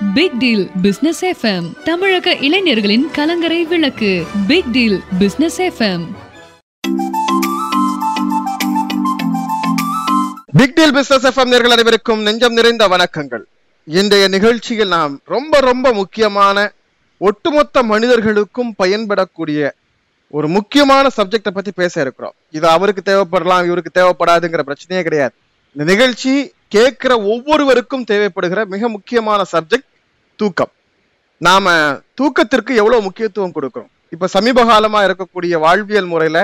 Big deal business FM தமிழக இளைஞர்களின் கலங்கரை விளக்கு. Big deal business FM big deal business FM நேர்கள் அனைவருக்கும் நெஞ்சம் நிறைந்த வணக்கங்கள். இன்றைய நிகழ்ச்சியில் நாம் ரொம்ப ரொம்ப முக்கியமான ஒட்டுமொத்த மனிதர்களுக்கும் பயன்படக்கூடிய ஒரு முக்கியமான சப்ஜெக்டை பத்தி பேச இருக்கிறோம். இது அவருக்கு தேவைப்படலாம் இவருக்கு தேவைப்படாதுங்கிற பிரச்சனையே கிடையாது. இந்த நிகழ்ச்சி கேட்கிற ஒவ்வொருவருக்கும் தேவைப்படுகிற மிக முக்கியமான சப்ஜெக்ட் தூக்கம். நாம தூக்கத்திற்கு எவ்வளவு முக்கியத்துவம் கொடுக்கிறோம்? இப்ப சமீப காலமா இருக்கக்கூடிய வாழ்வியல் முறையில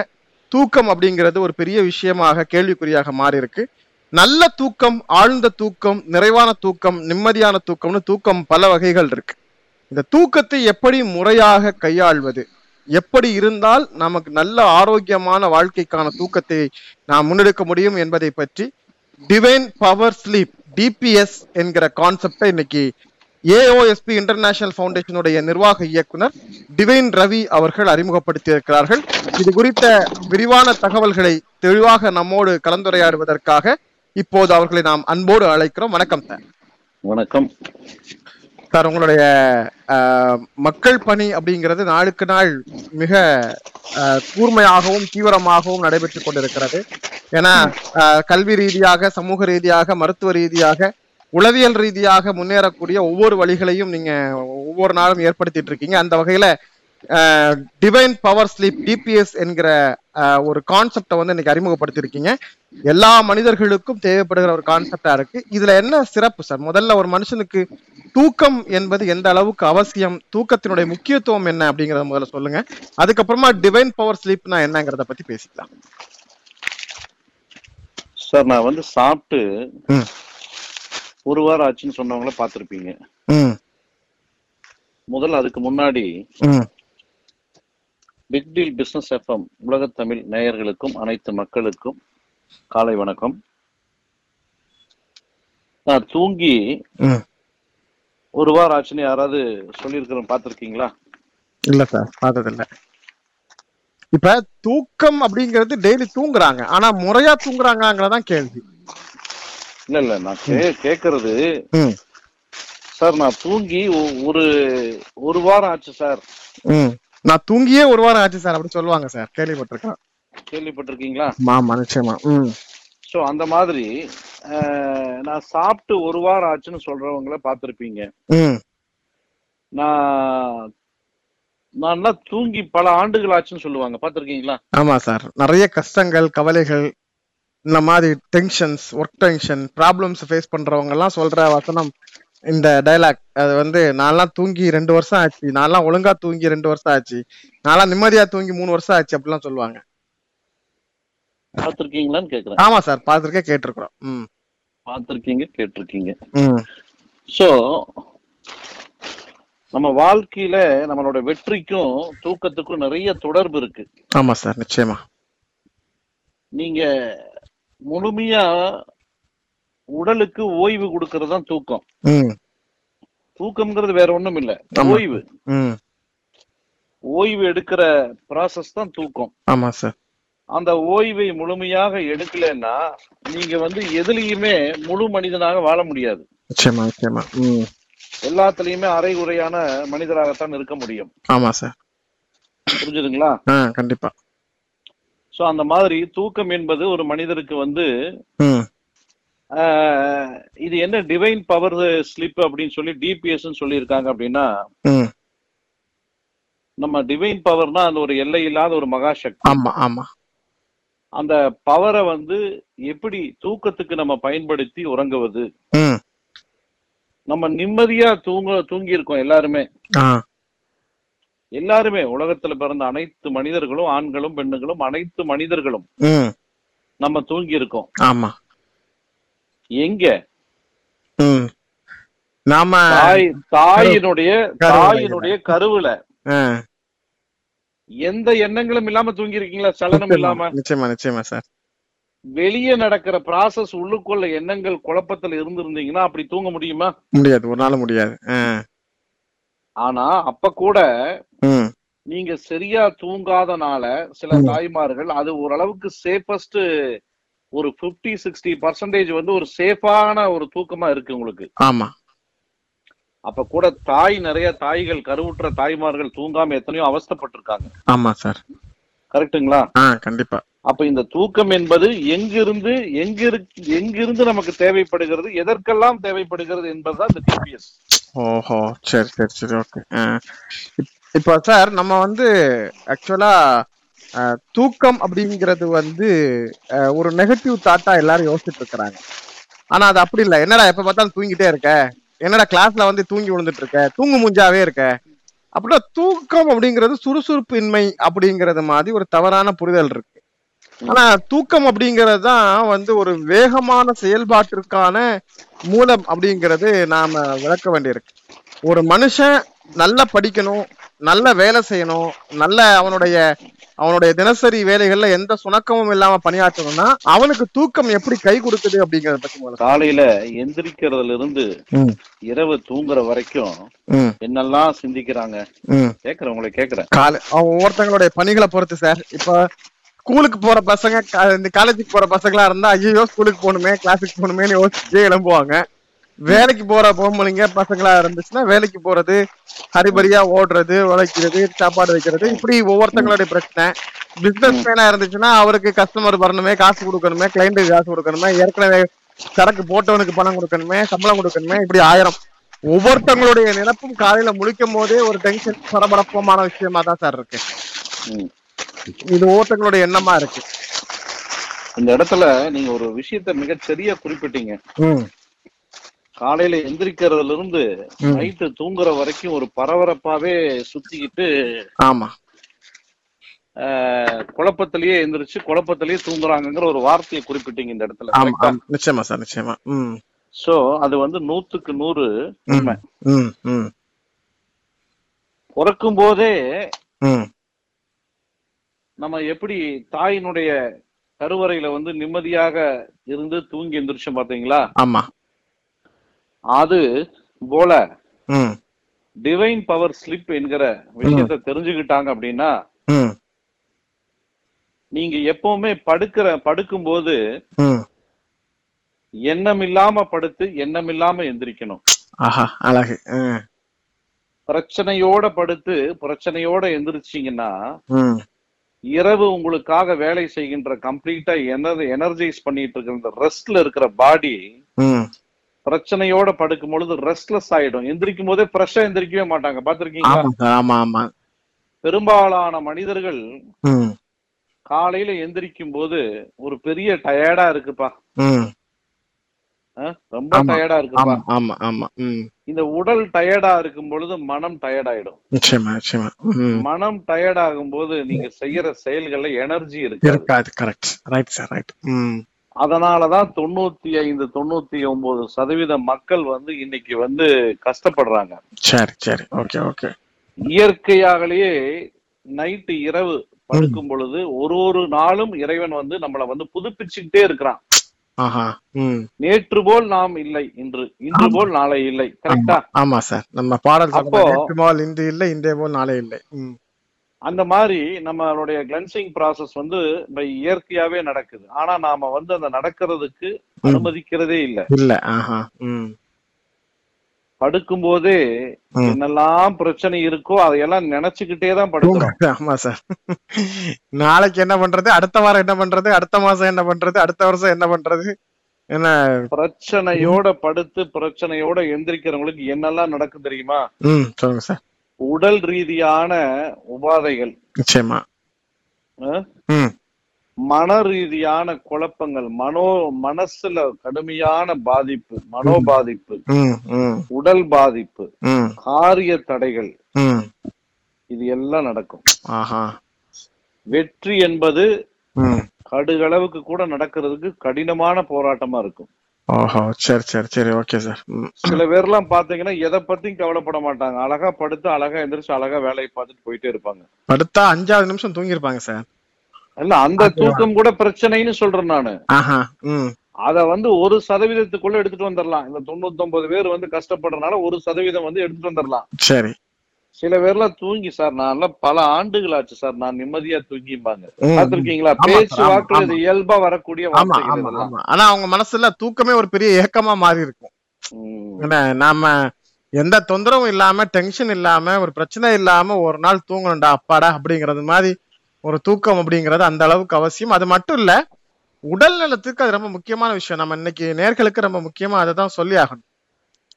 தூக்கம் அப்படிங்கிறது ஒரு பெரிய விஷயமாக கேள்விக்குறியாக மாறி இருக்கு நல்ல தூக்கம் ஆழ்ந்த தூக்கம் நிறைவான தூக்கம் நிம்மதியான தூக்கம்னு தூக்கம் பல வகைகள் இருக்கு. இந்த தூக்கத்தை எப்படி முறையாக கையாள்வது? எப்படி இருந்தால் நமக்கு நல்ல ஆரோக்கியமான வாழ்க்கைக்கான தூக்கத்தை நாம் முன்னெடுக்க முடியும் என்பதை பற்றி டிவைன் பவர் ஸ்லீப் டிபிஎஸ் என்கிற கான்செப்டை இன்னைக்கு ஏஓஎஸ்பி இன்டர்நேஷனல் ஃபவுண்டேஷனுடைய நிர்வாக இயக்குனர் டிவைன் ரவி அவர்கள் அறிமுகப்படுத்தி இருக்கிறார்கள் இது குறித்த விரிவான தகவல்களை தெளிவாக நம்மோடு கலந்துரையாடுவதற்காக இப்போது அவர்களை நாம் அன்போடு அழைக்கிறோம். வணக்கம் சார். வணக்கம். சார் உங்களுடைய அஹ், மக்கள் பணி அப்படிங்கிறது நாளுக்கு நாள் மிக அஹ், கூர்மையாகவும் தீவிரமாகவும் நடைபெற்று கொண்டிருக்கிறது. ஏன்னா கல்வி ரீதியாக சமூக ரீதியாக மருத்துவ ரீதியாக உளவியல் ரீதியாக முன்னேறக்கூடிய ஒவ்வொரு வழிகளையும் நீங்க ஒவ்வொரு நாளும் ஏற்படுத்திட்டு இருக்கீங்க. அந்த வகையில டிவைன் பவர் ஸ்லீப் டிபிஎஸ் என்கிற ஒரு கான்செப்டை வந்து இன்னைக்கு அறிமுகப்படுத்தியிருக்கீங்க. எல்லா மனிதர்களுக்கும் தேவைப்படுகிற ஒரு கான்செப்டா இருக்கு. இதுல என்ன சிறப்பு சார் முதல்ல ஒரு மனுஷனுக்கு தூக்கம் என்பது எந்த அளவுக்கு அவசியம் தூக்கத்தினுடைய முக்கியத்துவம் என்ன அப்படிங்கறத முதல்ல சொல்லுங்க. அதுக்கப்புறமா டிவைன் பவர் ஸ்லீப்னா என்னங்கறத பத்தி பேசிக்கலாம். சார் நான் வந்து சாப்பிட்டு. ஒரு வாரம் ஆச்சுன்னு சொன்னவங்கள பார்த்திருப்பீங்க. ம். முதல்ல அதுக்கு முன்னாடி பிக் டீல் பிசினஸ் எஃப்எம் உலகத் தமிழ் நேயர்களுக்கும் அனைத்து மக்களுக்கும் காலை வணக்கம். நான் தூங்கி ஒரு வாரம் ஆச்சுன்னு யாராவது சொல்லியிருக்கிறோம் பார்த்திருக்கீங்களா? இல்ல சார் பார்த்தது இல்ல இப்ப தூக்கம் அப்படிங்கிறது டெய்லி தூங்குறாங்க. ஆனா முறையா தூங்குறாங்கங்கிறதான் கேள்வி. இல்ல இல்ல நான் கே கேக்குறது சார் நான் தூங்கி ஒரு ஒரு வாரம் ஆச்சு சார். நான் தூங்கியே ஒரு வாரம் ஆச்சு சார் அப்படி சொல்லுவாங்க சார். கேள்விப்பட்டிருக்கேன். கேள்விப்பட்டிருக்கீங்களா? ஆமா நிச்சயமா. ம். ஸோ அந்த மாதிரி நான் சாப்பிட்டு ஒரு வாரம் ஆச்சுன்னு சொல்றவங்கள பார்த்திருப்பீங்க. நான் நல்லா தூங்கி பல ஆண்டுகள் ஆச்சுன்னு சொல்லுவாங்க. பார்த்திருக்கீங்களா? ஆமா சார். நிறைய கஷ்டங்கள் கவலைகள் இந்த மாதிரி tensions work tension problems face பண்றவங்க எல்லாம் சொல்ற வசனம் இந்த டைலாக் அது வந்து நான்லாம் தூங்கி ரெண்டு வருஷம் ஆச்சு. நான்லாம் ஒழுங்கா தூங்கி ரெண்டு வருஷம் ஆச்சு. நான்லாம் நிம்மதியா தூங்கி மூணு வருஷம் ஆச்சு அப்படிலாம் சொல்லுவாங்க. பார்த்திருக்கீங்களான்னு கேக்குறேன். ஆமா சார். பார்த்துருக்கே கேட்டிருக்கிறோம். ம். பார்த்திருக்கீங்க கேட்டிருக்கீங்க. ம். ஸோ நம்ம வாழ்க்கையில நம்மளோட வெற்றிக்கும் தூக்கத்துக்கும் நிறைய தொடர்பு இருக்கு. ஆமா சார். நிச்சயமா. நீங்க முழுமையா உடலுக்கு ஓய்வு கொடுக்கறது தான் தூக்கம் தூக்கம்ங்கிறது வேற ஒண்ணும் இல்ல. ஓய்வு. ஓய்வு எடுக்கிற ப்ராசஸ் தான் தூக்கம். ஆமா சார் அந்த ஓய்வை முழுமையாக எடுக்கலைன்னா நீங்க வந்து எதுலயுமே முழு மனிதனாக வாழ முடியாது. நிச்சயமா நிச்சயமா. ம். எல்லாத்துலயுமே அரை குறையான மனிதராகத்தான் இருக்க முடியும். ஆமா சார் புரிஞ்சுதுங்களா? கண்டிப்பா. சோ அந்த மாதிரி தூக்கம் என்பது ஒரு மனிதருக்கு வந்து இது என்ன டிவைன் பவர் ஸ்லிப் அப்படின்னு சொல்லி டிபிஎஸ் சொல்லியிருக்காங்க அப்படின்னா நம்ம டிவைன் பவர்னா அந்த ஒரு எல்லை இல்லாத ஒரு மகாசக்தி. ஆமா ஆமா. அந்த பவரை வந்து எப்படி தூக்கத்துக்கு நம்ம பயன்படுத்தி உறங்குவது? நம்ம நிம்மதியா தூங்க தூங்கி இருக்கோம் எல்லாருமே எல்லாருமே உலகத்துல பிறந்த அனைத்து மனிதர்களும் ஆண்களும் பெண்ணுகளும் அனைத்து மனிதர்களும் நம்ம தூங்கி இருக்கோம் ஆமா. எங்க? நாம தாய் தாயினுடைய. தாயினுடைய கருவுல. எந்த எண்ணங்களும் இல்லாம தூங்கி இருக்கீங்களா சலனம் இல்லாம? நிச்சயமா நிச்சயமா சார். வெளியே நடக்கிற ப்ராசஸ் உள்ளுக்குள்ள எண்ணங்கள் குழப்பத்துல இருந்திருந்தீங்கன்னா அப்படி தூங்க முடியுமா? முடியாது ஒரு நாள் முடியாது. ஆனா அப்ப கூட நீங்க சரியா தூங்காதனால சில. தாய்மார்கள் அது ஓரளவுக்கு சேஃபஸ்ட் ஒரு 50 சிக்ஸ்டி பர்சன்டேஜ் வந்து ஒரு சேஃபான ஒரு தூக்கமா இருக்கு உங்களுக்கு. ஆமா. அப்ப கூட தாய் நிறைய தாய்கள் கருவுற்ற தாய்மார்கள் தூங்காம எத்தனையோ அவஸ்தைப்பட்டிருக்காங்க. ஆமா சார் கரெக்ட்டுங்களா? ஆ கண்டிப்பா. அப்ப இந்த தூக்கம் என்பது எங்கிருந்து எங்கிரு எங்கிருந்து நமக்கு தேவைப்படுகிறது எதற்கெல்லாம் தேவைப்படுகிறது என்பதுதான் இந்த டிபிஎஸ் ஓஹோ சரி சரி சரி ஓகே இப்போ சார் நம்ம வந்து ஆக்சுவலா தூக்கம் அப்படிங்கிறது வந்து அஹ், ஒரு நெகட்டிவ் தாட்டா எல்லாரும் யோசிச்சுட்டு இருக்கிறாங்க. ஆனா அது அப்படி இல்லை. என்னடா எப்ப பார்த்தாலும் தூங்கிட்டே இருக்க? என்னடா கிளாஸ்ல வந்து தூங்கி விழுந்துட்டு இருக்க? தூங்கு மூஞ்சாவே இருக்க? அப்படின்னா தூக்கம் அப்படிங்கிறது சுறுசுறுப்பு இன்மை அப்படிங்கிறது மாதிரி ஒரு தவறான புரிதல் இருக்கு. ஆனா தூக்கம் அப்படிங்கிறது தான் வந்து ஒரு வேகமான செயல்பாட்டிற்கான மூலம் அப்படிங்கிறது நாம விளக்க வேண்டியிருக்கு. ஒரு மனுஷன் நல்லா படிக்கணும் நல்ல வேலை செய்யணும் நல்ல அவனுடைய அவனுடைய தினசரி வேலைகள்ல எந்த சுணக்கமும் இல்லாம பணியாற்றணும்னா அவனுக்கு தூக்கம் எப்படி கை கொடுக்குது அப்படிங்கறத பத்தி முதல்ல காலையில எந்திரிக்கிறதுல இருந்து இரவு தூங்குற வரைக்கும் என்னெல்லாம் சிந்திக்கிறாங்க. கேக்குறேன் உங்களை கேக்குறேன். கால அவன் ஒவ்வொருத்தங்களுடைய பணிகளை பொறுத்து சார். இப்ப ஸ்கூலுக்கு போற பசங்க இந்த காலேஜுக்கு போற பசங்களா இருந்தா ஐயோ ஸ்கூலுக்கு போகணுமே கிளாஸுக்கு போகணுமேன்னு யோசிச்சு எழும்புவாங்க. வேலைக்கு போற பொம்பளைங்க பசங்களா இருந்துச்சுன்னா வேலைக்கு போறது ஹரிபரியா ஓடுறது உழைக்கிறது சாப்பாடு வைக்கிறது இப்படி ஒவ்வொருத்தங்களுடைய பிரச்சனை. பிசினஸ் மேனா இருந்துச்சுன்னா அவருக்கு கஸ்டமர் வரணுமே காசு கொடுக்கணுமே கிளைண்ட்டுக்கு காசு கொடுக்கணுமே ஏற்கனவே சரக்கு போட்டவனுக்கு பணம் கொடுக்கணுமே சம்பளம் கொடுக்கணுமே இப்படி ஆயிரம். ஒவ்வொருத்தங்களுடைய நினைப்பும் காலையில முழிக்கும் போதே ஒரு டென்ஷன் பரபரப்பமான விஷயமா தான் சார் இருக்கு. இது ஒவ்வொருத்தங்களுடைய எண்ணமா இருக்கு. இந்த இடத்துல நீங்க ஒரு விஷயத்த மிகச் சரியா குறிப்பிட்டீங்க. காலையில எந்திரிக்கிறதுல இருந்து. நைட்டு தூங்குற வரைக்கும் ஒரு பரபரப்பாவே சுத்திக்கிட்டு ஆமா. குழப்பத்திலேயே எந்திரிச்சு குழப்பத்திலேயே தூங்குறாங்கங்கிற ஒரு வார்த்தையை குறிப்பிட்டீங்க இந்த இடத்துல. நிச்சயமா சார் நிச்சயமா. சோ அது வந்து நூத்துக்கு நூறு பிறக்கும் போதே நம்ம எப்படி தாயினுடைய கருவறையில வந்து நிம்மதியாக இருந்து தூங்கி எந்திரிச்சோம் பாத்தீங்களா? ஆமா. அது போல டிவைன் பவர் ஸ்லிப் என்கிற விஷயத்த தெரிஞ்சுக்கிட்டாங்க அப்படின்னா நீங்க எப்பவுமே படுக்கிற படுக்கும்போது ம். எண்ணம் இல்லாம படுத்து எண்ணம் இல்லாம எந்திரிக்கணும் அழகு. பிரச்சனையோட படுத்து பிரச்சனையோட எந்திரிச்சீங்கன்னா இரவு உங்களுக்காக வேலை செய்கின்ற கம்ப்ளீட்டா எனர்ஜி எனர்ஜைஸ் பண்ணிட்டு இருக்கிற ரெஸ்ட்ல இருக்கிற பாடி பிரச்சனையோட படுக்கும் பொழுது ரெஸ்ட்லெஸ் ஆயிடும். எந்திரிக்கும் போதே ஃப்ரெஷ்ஷா எந்திரிக்கவே மாட்டாங்க. பாத்திருக்கீங்களா ஆமா பெரும்பாலான மனிதர்கள் காலையில எந்திரிக்கும் போது ஒரு பெரிய டயர்டா இருக்குப்பா. ரொம்ப. டயர்டா இருக்குப்பா. ஆமா ஆமா இந்த உடல் டயர்டா இருக்கும் பொழுது மனம் டயர்ட் ஆயிடும். மனம் டயர்ட் ஆகும் போது நீங்க செய்யற செயல்கள்ல எனர்ஜி இருக்கு கரெக்ட் ரைட் சார் ரைட் ம் அதனாலதான் தொண்ணூத்தி ஐந்து தொண்ணூத்தி ஒன்பது சதவீத மக்கள் வந்து இன்னைக்கு வந்து கஷ்டப்படுறாங்க. சரி சரி. Okay okay. இயற்கையாகலேயே நைட்டு இரவு படுக்கும் பொழுது ஒரு ஒரு நாளும் இறைவன் வந்து நம்மள வந்து புதுப்பிச்சுக்கிட்டே இருக்கிறான். நேற்று போல் நாம் இல்லை இன்று இன்று போல் நாளை இல்லை. கரெக்டா ஆமா சார். நம்ம பாடல் அப்போ- இன்று இல்லை இன்றே போல் நாளே இல்லை. அந்த மாதிரி நம்மளுடைய கிளென்சிங் process வந்து இயற்கையாவே நடக்குது. ஆனா நாம வந்து அந்த நடக்கிறதுக்கு அனுமதிக்கிறதே இல்ல. இல்ல. படுக்கும் போதே. என்னெல்லாம் பிரச்சனை இருக்கோ அதையெல்லாம் நினைச்சுக்கிட்டே தான் படுக்கிறோம். ஆமா சார். நாளைக்கு என்ன பண்றது? அடுத்த வாரம் என்ன பண்றது? அடுத்த மாசம் என்ன பண்றது? அடுத்த வருஷம் என்ன பண்றது? என்ன? பிரச்சனையோட படுத்து பிரச்சனையோட எந்திரிக்கிறவங்களுக்கு என்னெல்லாம் நடக்கும் தெரியுமா? சொல்லுங்க சார். உடல் ரீதியான உபாதைகள். நிச்சயமா. மன ரீதியான குழப்பங்கள் மனோ மனசுல கடுமையான பாதிப்பு மனோ பாதிப்பு உடல் பாதிப்பு காரிய தடைகள். இது எல்லாம் நடக்கும். வெற்றி என்பது கடுகளவுக்கு கூட நடக்கிறதுக்கு கடினமான போராட்டமா இருக்கும். ஓஹோ சரி சரி சரி ஓகே சார் சில பேர்லாம் பாத்தீங்கன்னா எதை பத்தியும் கவலைப்பட மாட்டாங்க. அழகா படுத்து அழகா எந்திரிச்சு அழகா வேலையை பார்த்துட்டு போயிட்டே இருப்பாங்க. படுத்தா அஞ்சாவது நிமிஷம் தூங்கியிருப்பாங்க சார் இல்ல அந்த தூக்கம் கூட பிரச்சனைன்னு சொல்றேன் நானு. அத வந்து ஒரு சதவீதத்துக்குள்ள எடுத்துட்டு வந்துடலாம் இந்த தொண்ணூத்தி ஒன்பது பேர் வந்து கஷ்டப்படுறதுனால ஒரு சதவீதம் வந்து எடுத்துட்டு வந்துடலாம் சரி. சில பேர்லாம் தூங்கி சார் நான் பல ஆண்டுகள் ஆச்சு சார் நான் நிம்மதியா தூங்கிம்பாங்க. பாத்திருக்கீங்களா பேச்சு வாக்குல. இது இயல்பா வரக்கூடிய ஆனா அவங்க மனசுல தூக்கமே ஒரு பெரிய ஏக்கமா மாறி இருக்கும். நாம எந்த தொந்தரவும் இல்லாம டென்ஷன் இல்லாம ஒரு பிரச்சனை இல்லாம ஒரு நாள் தூங்கணும்டா அப்பாடா அப்படிங்கிறது மாதிரி ஒரு தூக்கம் அப்படிங்கிறது அந்த அளவுக்கு அவசியம். அது மட்டும் இல்ல உடல் நலத்துக்கு அது ரொம்ப முக்கியமான விஷயம். நம்ம இன்னைக்கு நேர்களுக்கு ரொம்ப முக்கியமா அதை தான் சொல்லி ஆகணும்.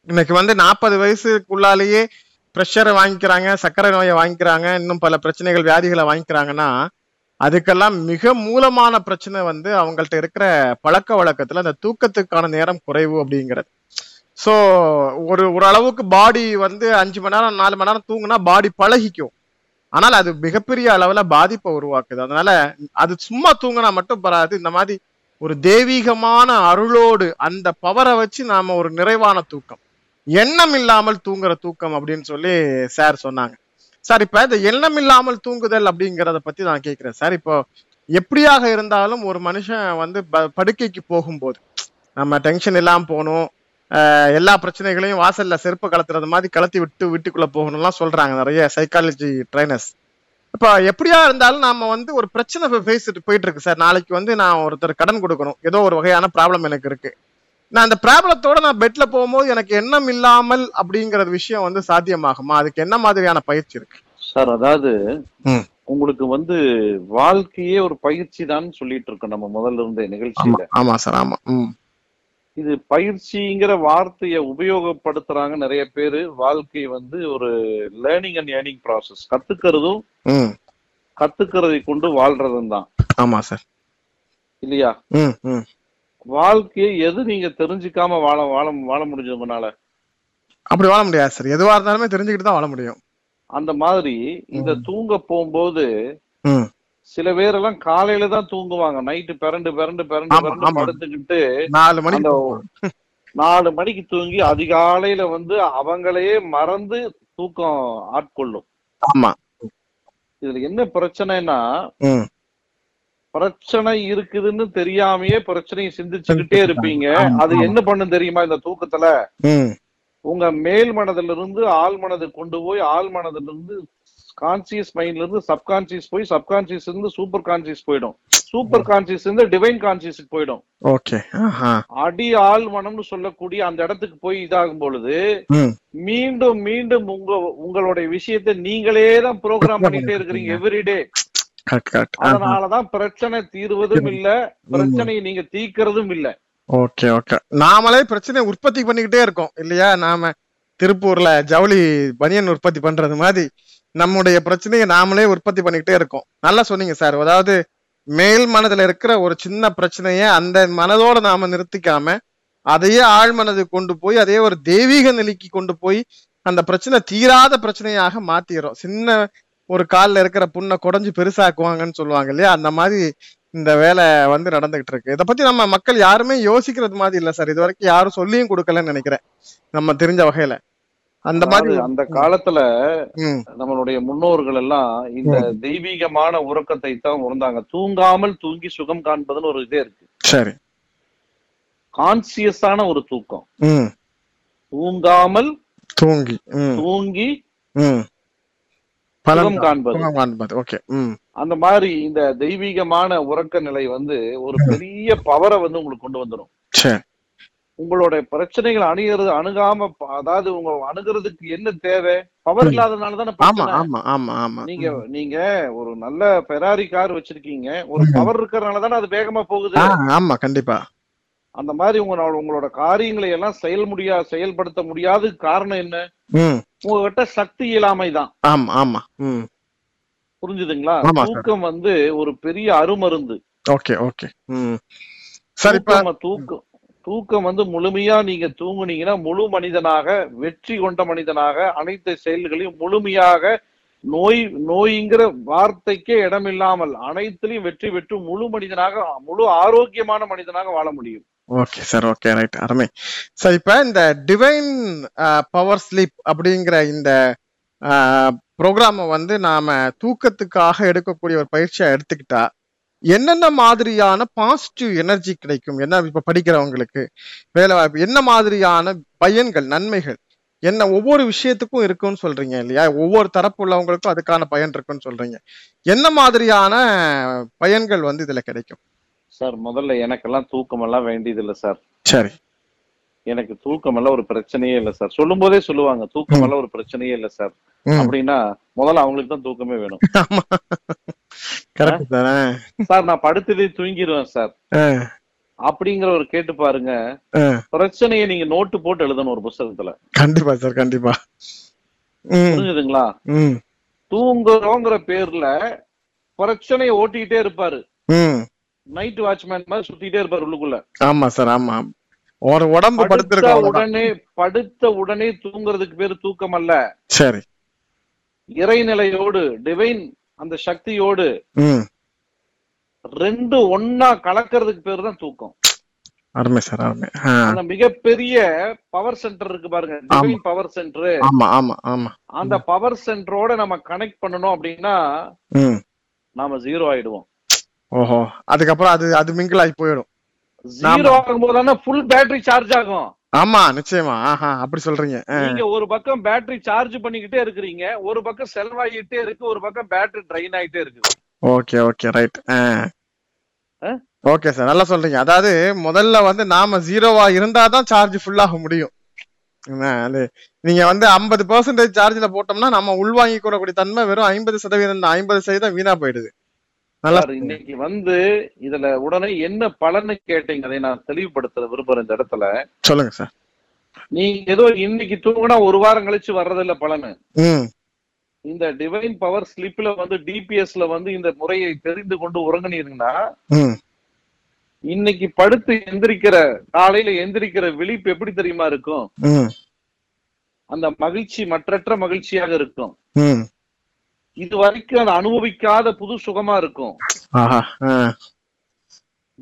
இன்னைக்கு வந்து நாற்பது வயசுக்குள்ளாலேயே ப்ரெஷரை வாங்கிக்கிறாங்க சர்க்கரை நோயை வாங்கிக்கிறாங்க இன்னும் பல பிரச்சனைகள் வியாதிகளை வாங்கிக்கிறாங்கன்னா அதுக்கெல்லாம் மிக மூலமான பிரச்சனை வந்து அவங்கள்ட்ட இருக்கிற பழக்க வழக்கத்துல அந்த தூக்கத்துக்கான நேரம் குறைவு அப்படிங்கிறது. ஸோ ஒரு ஒரு அளவுக்கு பாடி வந்து அஞ்சு மணி நேரம் நாலு மணி நேரம் தூங்குனா பாடி பழகிக்கும். ஆனால் அது மிகப்பெரிய அளவுல பாதிப்பை உருவாக்குது. அதனால அது சும்மா தூங்கினா மட்டும் பராது இந்த மாதிரி ஒரு தெய்வீகமான அருளோடு அந்த பவரை வச்சு நாம ஒரு நிறைவான தூக்கம். எண்ணம் இல்லாமல் தூங்குற தூக்கம் அப்படின்னு சொல்லி சார் சொன்னாங்க. சார் இப்ப இந்த எண்ணம் இல்லாமல் தூங்குதல் அப்படிங்கிறத பத்தி நான் கேட்கிறேன் சார் இப்போ எப்படியாக இருந்தாலும் ஒரு மனுஷன் வந்து ப- படுக்கைக்கு போகும்போது நம்ம டென்ஷன் இல்லாமல் போகணும் ஆஹ் எல்லா பிரச்சனைகளையும் வாசல்ல செருப்பு கலத்துறது மாதிரி கலத்தி விட்டு வீட்டுக்குள்ள போகணும்லாம் சொல்றாங்க நிறைய சைக்காலஜி ட்ரைனர்ஸ் இப்போ எப்படியா இருந்தாலும் நாம வந்து ஒரு பிரச்சனை பேசிட்டு போயிட்டு இருக்கு சார். நாளைக்கு வந்து நான் ஒருத்தர் கடன் கொடுக்கணும். ஏதோ ஒரு வகையான ப்ராப்ளம் எனக்கு இருக்கு. நான் அந்த ப்ராப்ளத்தோட நான் பெட்ல போகும்போது எனக்கு எண்ணம் இல்லாமல் அப்படிங்கிற விஷயம் வந்து சாத்தியமாகுமா? அதுக்கு என்ன மாதிரியான பயிற்சி இருக்கு? சார் அதாவது. உங்களுக்கு வந்து வாழ்க்கையே ஒரு பயிற்சி தான் சொல்லிட்டு இருக்கோம் நம்ம முதல்ல இருந்த நிகழ்ச்சியில. ஆமா சார் ஆமா. இது பயிற்சிங்கிற வார்த்தையை உபயோகப்படுத்துறாங்க நிறைய பேரு. வாழ்க்கை வந்து ஒரு லேர்னிங் அண்ட் ஏர்னிங் ப்ராசஸ் கத்துக்கிறதும் கத்துக்கிறதை கொண்டு வாழ்றதும் தான். ஆமா சார். இல்லையா? வாழ்க்கையை எது நீங்க தெரிஞ்சுக்காம வாழ வாழ வாழ முடிஞ்சது உங்களால? அப்படி வாழ முடியாது சார் எதுவா இருந்தாலுமே தெரிஞ்சுக்கிட்டு தான் வாழ முடியும். அந்த மாதிரி இந்த தூங்க போகும்போது சில பேரெல்லாம் காலையில தான் தூங்குவாங்க. நைட்டு பிறண்டு பிறண்டு பிறண்டு பிறண்டு. படுத்துக்கிட்டு நாலு தூங்குவோம். நாலு மணிக்கு தூங்கி அதிகாலையில வந்து அவங்களையே மறந்து தூக்கம் ஆட்கொள்ளும். ஆமா. இதுல என்ன பிரச்சனைனா பிரச்சனை இருக்குதுன்னு தெரியாமயே பிரச்சனையை சிந்திச்சுக்கிட்டே இருப்பீங்க. அது. என்ன பண்ணும் தெரியுமா இந்த தூக்கத்துல? உங்க மேல் மனதுல இருந்து ஆள் மனது கொண்டு போய் ஆள் மனதுல இருந்து கான்சியஸ் மைண்ட்ல இருந்து சப்கான்சியஸ் போய் சப்கான்சியஸ் இருந்து சூப்பர் கான்சியஸ் போயிடும். சூப்பர் கான்சியஸ் இருந்து டிவைன் கான்சியஸ்க்கு போயிடும். ஓகே அடி ஆள் மனம்னு சொல்லக்கூடிய அந்த இடத்துக்கு போய் இதாகும் பொழுது மீண்டும் மீண்டும் உங்க உங்களுடைய விஷயத்தை நீங்களே தான் ப்ரோக்ராம் பண்ணிட்டே இருக்கிறீங்க எவ்ரிடே அதனாலதான் பிரச்சனை தீர்வதும் இல்ல பிரச்சனையை நீங்க தீர்க்கறதும் இல்ல. Okay okay. நாமளே பிரச்சனையை உற்பத்தி பண்ணிக்கிட்டே இருக்கோம் இல்லையா? நாம திருப்பூர்ல ஜவுளி பனியன் உற்பத்தி பண்றது மாதிரி நம்முடைய பிரச்சனையை நாமளே உற்பத்தி பண்ணிக்கிட்டே இருக்கோம். நல்லா சொன்னீங்க சார். அதாவது மேல் மனதுல இருக்கிற ஒரு சின்ன பிரச்சனைய அந்த மனதோட நாம நிறுத்திக்காம அதையே ஆழ் மனது கொண்டு போய் அதையே ஒரு தெய்வீக நிலைக்கு கொண்டு போய் அந்த பிரச்சனை தீராத பிரச்சனையாக மாத்திரும் சின்ன ஒரு கால்ல இருக்கிற புண்ணை குடஞ்சு பெருசாக்குவாங்கன்னு சொல்லுவாங்க இல்லையா? அந்த மாதிரி இந்த வேலை வந்து நடந்துகிட்டு இருக்கு. இதை பத்தி நம்ம மக்கள் யாருமே யோசிக்கிறது மாதிரி இல்ல சார். இது வரைக்கும் யாரும் சொல்லியும் கொடுக்கலன்னு நினைக்கிறேன். நம்ம தெரிஞ்ச வகையில. அந்த மாதிரி அந்த காலத்துல நம்மளுடைய முன்னோர்கள் எல்லாம் இந்த தெய்வீகமான உறக்கத்தை தான் உணர்ந்தாங்க. தூங்காமல் தூங்கி சுகம் காண்பதுன்னு ஒரு இதே இருக்கு. சரி. கான்சியஸான ஒரு தூக்கம். தூங்காமல் தூங்கி. தூங்கி ம் பலன் சுகம் காண்பது. ஓகே அந்த மாதிரி இந்த தெய்வீகமான உறக்க நிலை வந்து ஒரு பெரிய பவரை வந்து உங்களுக்கு கொண்டு வந்துடும் சரி உங்களுடைய பிரச்சனைகள் அணுகிறது அணுகாம அதாவது உங்க அணுகிறதுக்கு என்ன தேவை? பவர் இல்லாதனால தானே ஆமா பிரச்சனை. ஆமா ஆமா ஆமா நீங்க நீங்க ஒரு நல்ல பெராரி கார் வச்சிருக்கீங்க. ஒரு பவர் இருக்கிறதுனால தானே அது வேகமா போகுது. ஆமா கண்டிப்பா. அந்த மாதிரி உங்களோட உங்களோட காரியங்களை எல்லாம் செயல் முடியா செயல்படுத்த முடியாத காரணம் என்ன? உங்ககிட்ட சக்தி இயலாமை தான். ஆமா ஆமா. ம். புரிஞ்சுதுங்களா. தூக்கம் வந்து ஒரு பெரிய அருமருந்து. Okay okay. சார் தூக்கம் தூக்கம் வந்து முழுமையா நீங்க தூங்குனீங்கன்னா முழு மனிதனாக வெற்றி கொண்ட மனிதனாக அனைத்து செயல்களையும் முழுமையாக நோய் நோய்ங்கிற வார்த்தைக்கே இடமில்லாமல் அனைத்திலையும் வெற்றி பெற்று முழு மனிதனாக முழு ஆரோக்கியமான மனிதனாக வாழ முடியும். ஓகே சார் ஓகே ரைட் அருமை. சார் இப்ப இந்த டிவைன் பவர் ஸ்லீப் அப்படிங்கிற இந்த uh, ப்ரோக்ராமை வந்து நாம தூக்கத்துக்காக எடுக்கக்கூடிய ஒரு பயிற்சியா எடுத்துக்கிட்டா என்னென்ன மாதிரியான பாசிட்டிவ் எனர்ஜி கிடைக்கும்? என்ன இப்ப படிக்கிறவங்களுக்கு வேலை வாய்ப்பு என்ன மாதிரியான பயன்கள் நன்மைகள் என்ன ஒவ்வொரு விஷயத்துக்கும் இருக்குன்னு சொல்றீங்க இல்லையா? ஒவ்வொரு தரப்பு உள்ளவங்களுக்கும் அதுக்கான பயன் இருக்குன்னு சொல்றீங்க. என்ன மாதிரியான பயன்கள் வந்து இதுல கிடைக்கும்? சார் முதல்ல எனக்கெல்லாம் தூக்கம் எல்லாம் வேண்டியது இல்லை சார். சரி. எனக்கு தூக்கம் எல்லாம் ஒரு பிரச்சனையே இல்ல சார். சொல்லும் போதே சொல்லுவாங்க தூக்கம் எல்லாம் ஒரு பிரச்சனையே இல்ல சார். அப்படின்னா முதல்ல அவங்களுக்கு தான் தூக்கமே வேணும். சார் நான் படுத்ததே தூங்கிடுவேன் சார். அப்படிங்கிற ஒரு கேட்டு பாருங்க. பிரச்சனையை நீங்க நோட்டு போட்டு எழுதணும் ஒரு புஸ்தகத்துல. கண்டிப்பா சார் கண்டிப்பா. புரிஞ்சுதுங்களா? தூங்குறோங்கிற பேர்ல பிரச்சனையை ஓட்டிக்கிட்டே இருப்பாரு. நைட் வாட்ச்மேன் மாதிரி சுத்திட்டே இருப்பாரு உள்ளுக்குள்ள. ஆமா சார் ஆமா. ஒரு உடம்பு படுத்த படுத்திருக்கோம் அவ்வளவுதான். உடனே படுத்த உடனே தூங்குறதுக்கு பேரு தூக்கம் அல்ல சரி. இறைநிலையோடு டிவைன் அந்த சக்தியோடு ரெண்டு ஒன்னா கலக்கிறதுக்கு பேரு தான் தூக்கம். அருமை சார் அருமை. அந்த மிகப்பெரிய பவர் சென்டர் இருக்கு பாருங்க. டிவைன் பவர் சென்டர் ஆமா ஆமா ஆமா. அந்த பவர் சென்டரோட நம்ம கனெக்ட் பண்ணணும் அப்படின்னா நாம ஜீரோ ஆயிடுவோம். ஓஹோ. அதுக்கப்புறம் அது அது மிங்கிள் ஆகி போயிடும். ஜீரோ ஆகும்போது தானே ஃபுல் பேட்டரி சார்ஜ் ஆகும். ஆமா நிச்சயமா. ஆஹா அப்படி சொல்றீங்க. நீங்க ஒரு பக்கம் பேட்டரி சார்ஜ் பண்ணிக்கிட்டே இருக்கிறீங்க ஒரு பக்கம் செலவாகிட்டே இருக்கு ஒரு பக்கம் பேட்டரி ட்ரைன் ஆயிட்டே இருக்கு okay okay right? Okay sir நல்லா சொல்றீங்க. அதாவது முதல்ல வந்து நாம ஜீரோவா இருந்தாதான் சார்ஜ் ஃபுல்லாக முடியும். அது நீங்க வந்து ஐம்பது பெர்சன்டேஜ் சார்ஜ்ல போட்டோம்னா நம்ம உள்வாங்கி கூடக்கூடிய தன்மை வெறும் ஐம்பது சதவீதம் ஐம்பது சதவீதம் வீணா போயிடுது. நல்லா இன்னைக்கு வந்து இதுல உடனே என்ன பலன்னு கேட்டீங்க? அதை நான் தெளிவுபடுத்த விரும்புறேன் இந்த இடத்துல. சொல்லுங்க சார். நீங்க ஏதோ இன்னைக்கு தூங்கினா ஒரு வாரம் கழிச்சு வர்றதில்ல பலனு. ம். இந்த டிவைன் பவர் ஸ்லிப்ல வந்து டிபிஎஸ்ல வந்து இந்த முறையை தெரிந்து கொண்டு உறங்குனீங்கன்னா இன்னைக்கு படுத்து எந்திரிக்கிற காலையில எந்திரிக்கிற விழிப்பு எப்படி தெரியுமா இருக்கும்? அந்த மகிழ்ச்சி மற்றற்ற மகிழ்ச்சியாக இருக்கும். இது வரைக்கும் அதை அனுபவிக்காத புது சுகமா இருக்கும்.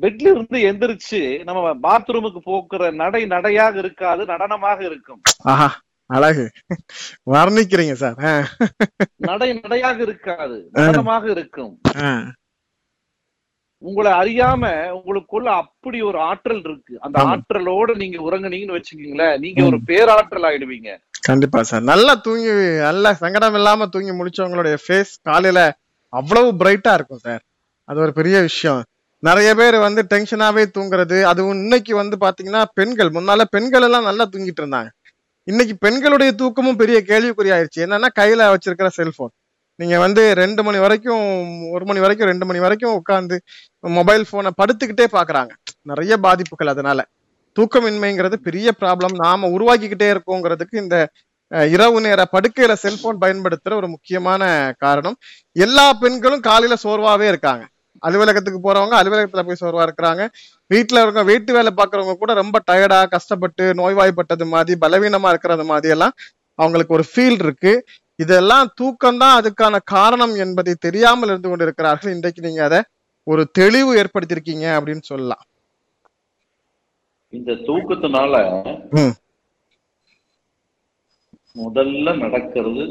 பெட்ல இருந்து எந்திரிச்சு நம்ம பாத்ரூமுக்கு போக்குற நடை நடையாக இருக்காது நடனமாக இருக்கும். அழகு. வர்ணிக்கிறீங்க சார் நடை நடையாக இருக்காது நடனமாக இருக்கும். உங்களை அறியாம உங்களுக்குள்ள அப்படி ஒரு ஆற்றல் இருக்கு. அந்த. ஆற்றலோட நீங்க உறங்குனீங்கன்னு வச்சுக்கீங்களேன் நீங்க ஒரு பேராற்றல் ஆயிடுவீங்க. கண்டிப்பா சார். நல்லா தூங்கி நல்லா சங்கடம் இல்லாம தூங்கி முடிச்சவங்களுடைய ஃபேஸ் காலையில அவ்வளவு பிரைட்டா இருக்கும் சார். அது ஒரு பெரிய விஷயம். நிறைய பேர் வந்து டென்ஷனாவே தூங்குறது அதுவும் இன்னைக்கு வந்து பாத்தீங்கன்னா பெண்கள் முன்னால பெண்கள் எல்லாம் நல்லா தூங்கிட்டு இருந்தாங்க. இன்னைக்கு பெண்களுடைய தூக்கமும் பெரிய கேள்விக்குறி ஆயிடுச்சு என்னன்னா கையில வச்சிருக்கிற செல்போன் நீங்க வந்து ரெண்டு மணி வரைக்கும் ஒரு மணி வரைக்கும் ரெண்டு மணி வரைக்கும் உட்காந்து மொபைல் போனை படுத்துக்கிட்டே பாக்குறாங்க. நிறைய பாதிப்புகள் அதனால. தூக்கமின்மைங்கிறது பெரிய ப்ராப்ளம் நாம உருவாக்கிக்கிட்டே இருக்கோங்கிறதுக்கு இந்த இரவு நேர படுக்கையில செல்போன் பயன்படுத்துற ஒரு முக்கியமான காரணம். எல்லா பெண்களும் காலையில சோர்வாவே இருக்காங்க. அலுவலகத்துக்கு போறவங்க அலுவலகத்துல போய் சோர்வா இருக்கிறாங்க. வீட்டுல இருக்க வீட்டு வேலை பாக்குறவங்க கூட ரொம்ப டயர்டா கஷ்டப்பட்டு நோய்வாய்ப்பட்டது மாதிரி பலவீனமா இருக்கிறது மாதிரி எல்லாம் அவங்களுக்கு ஒரு ஃபீல் இருக்கு. இதெல்லாம் தூக்கம் தான் அதுக்கான காரணம் என்பதை தெரியாமல் இருந்து கொண்டிருக்கிறார்கள். இன்றைக்கு நீங்க அதை ஒரு தெளிவு ஏற்படுத்தியிருக்கீங்க அப்படின்னு சொல்லலாம். இந்த தூக்கத்தினால. முதல்ல நடக்கிறது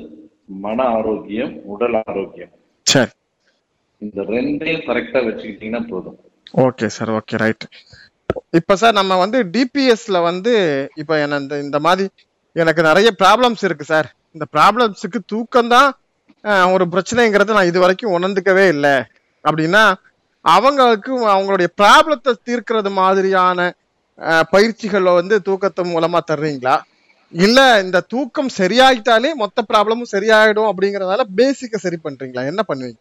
மன ஆரோக்கியம் உடல் ஆரோக்கியம். சரி. இந்த ரெண்டையும் கரெக்டா வச்சுக்கிட்டீங்கன்னா போதும். ஓகே சார் ஓகே ரைட் இப்ப சார் நம்ம வந்து டிபிஎஸ்ல வந்து இப்ப என்ன இந்த மாதிரி எனக்கு நிறைய ப்ராப்ளம்ஸ் இருக்கு சார் இந்த ப்ராப்ளம்ஸுக்கு தூக்கம் தான் ஒரு பிரச்சனைங்கிறத நான் இது வரைக்கும் உணர்ந்துக்கவே இல்லை. அப்படின்னா அவங்களுக்கு அவங்களுடைய ப்ராப்ளத்தை தீர்க்கிறது மாதிரியான பயிற்சிகளை வந்து தூக்கத்து மூலமா தர்றீங்களா? இல்ல இந்த தூக்கம் சரியாயிட்டாலே மொத்த ப்ராப்ளமும் சரியாயிடும் அப்படிங்கறதால பேசிக்க சரி பண்றீங்களா? என்ன பண்ணுவீங்க?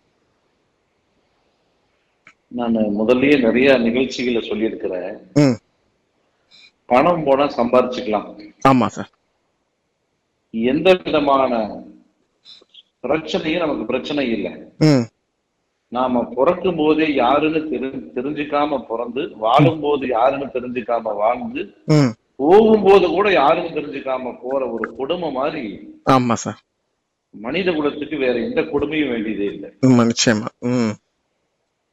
நான் முதல்லயே நிறைய நிகழ்ச்சிகளை சொல்லியிருக்கிறேன். பணம் போனா சம்பாரிச்சுக்கலாம். ஆமா சார். எந்த விதமான பிரச்சனையும் நமக்கு பிரச்சனை இல்லை. நாம பிறக்கும் போதே யாருன்னு தெரி தெரிஞ்சுக்காம பிறந்து வாழும் போது யாருன்னு தெரிஞ்சுக்காம வாழ்ந்து ம். போகும்போது கூட யாருன்னு தெரிஞ்சுக்காம போற ஒரு கொடுமை மாதிரி ஆமா சார். மனித குலத்துக்கு வேற எந்த கொடுமையும் வேண்டியதே இல்லை. நிச்சயமா.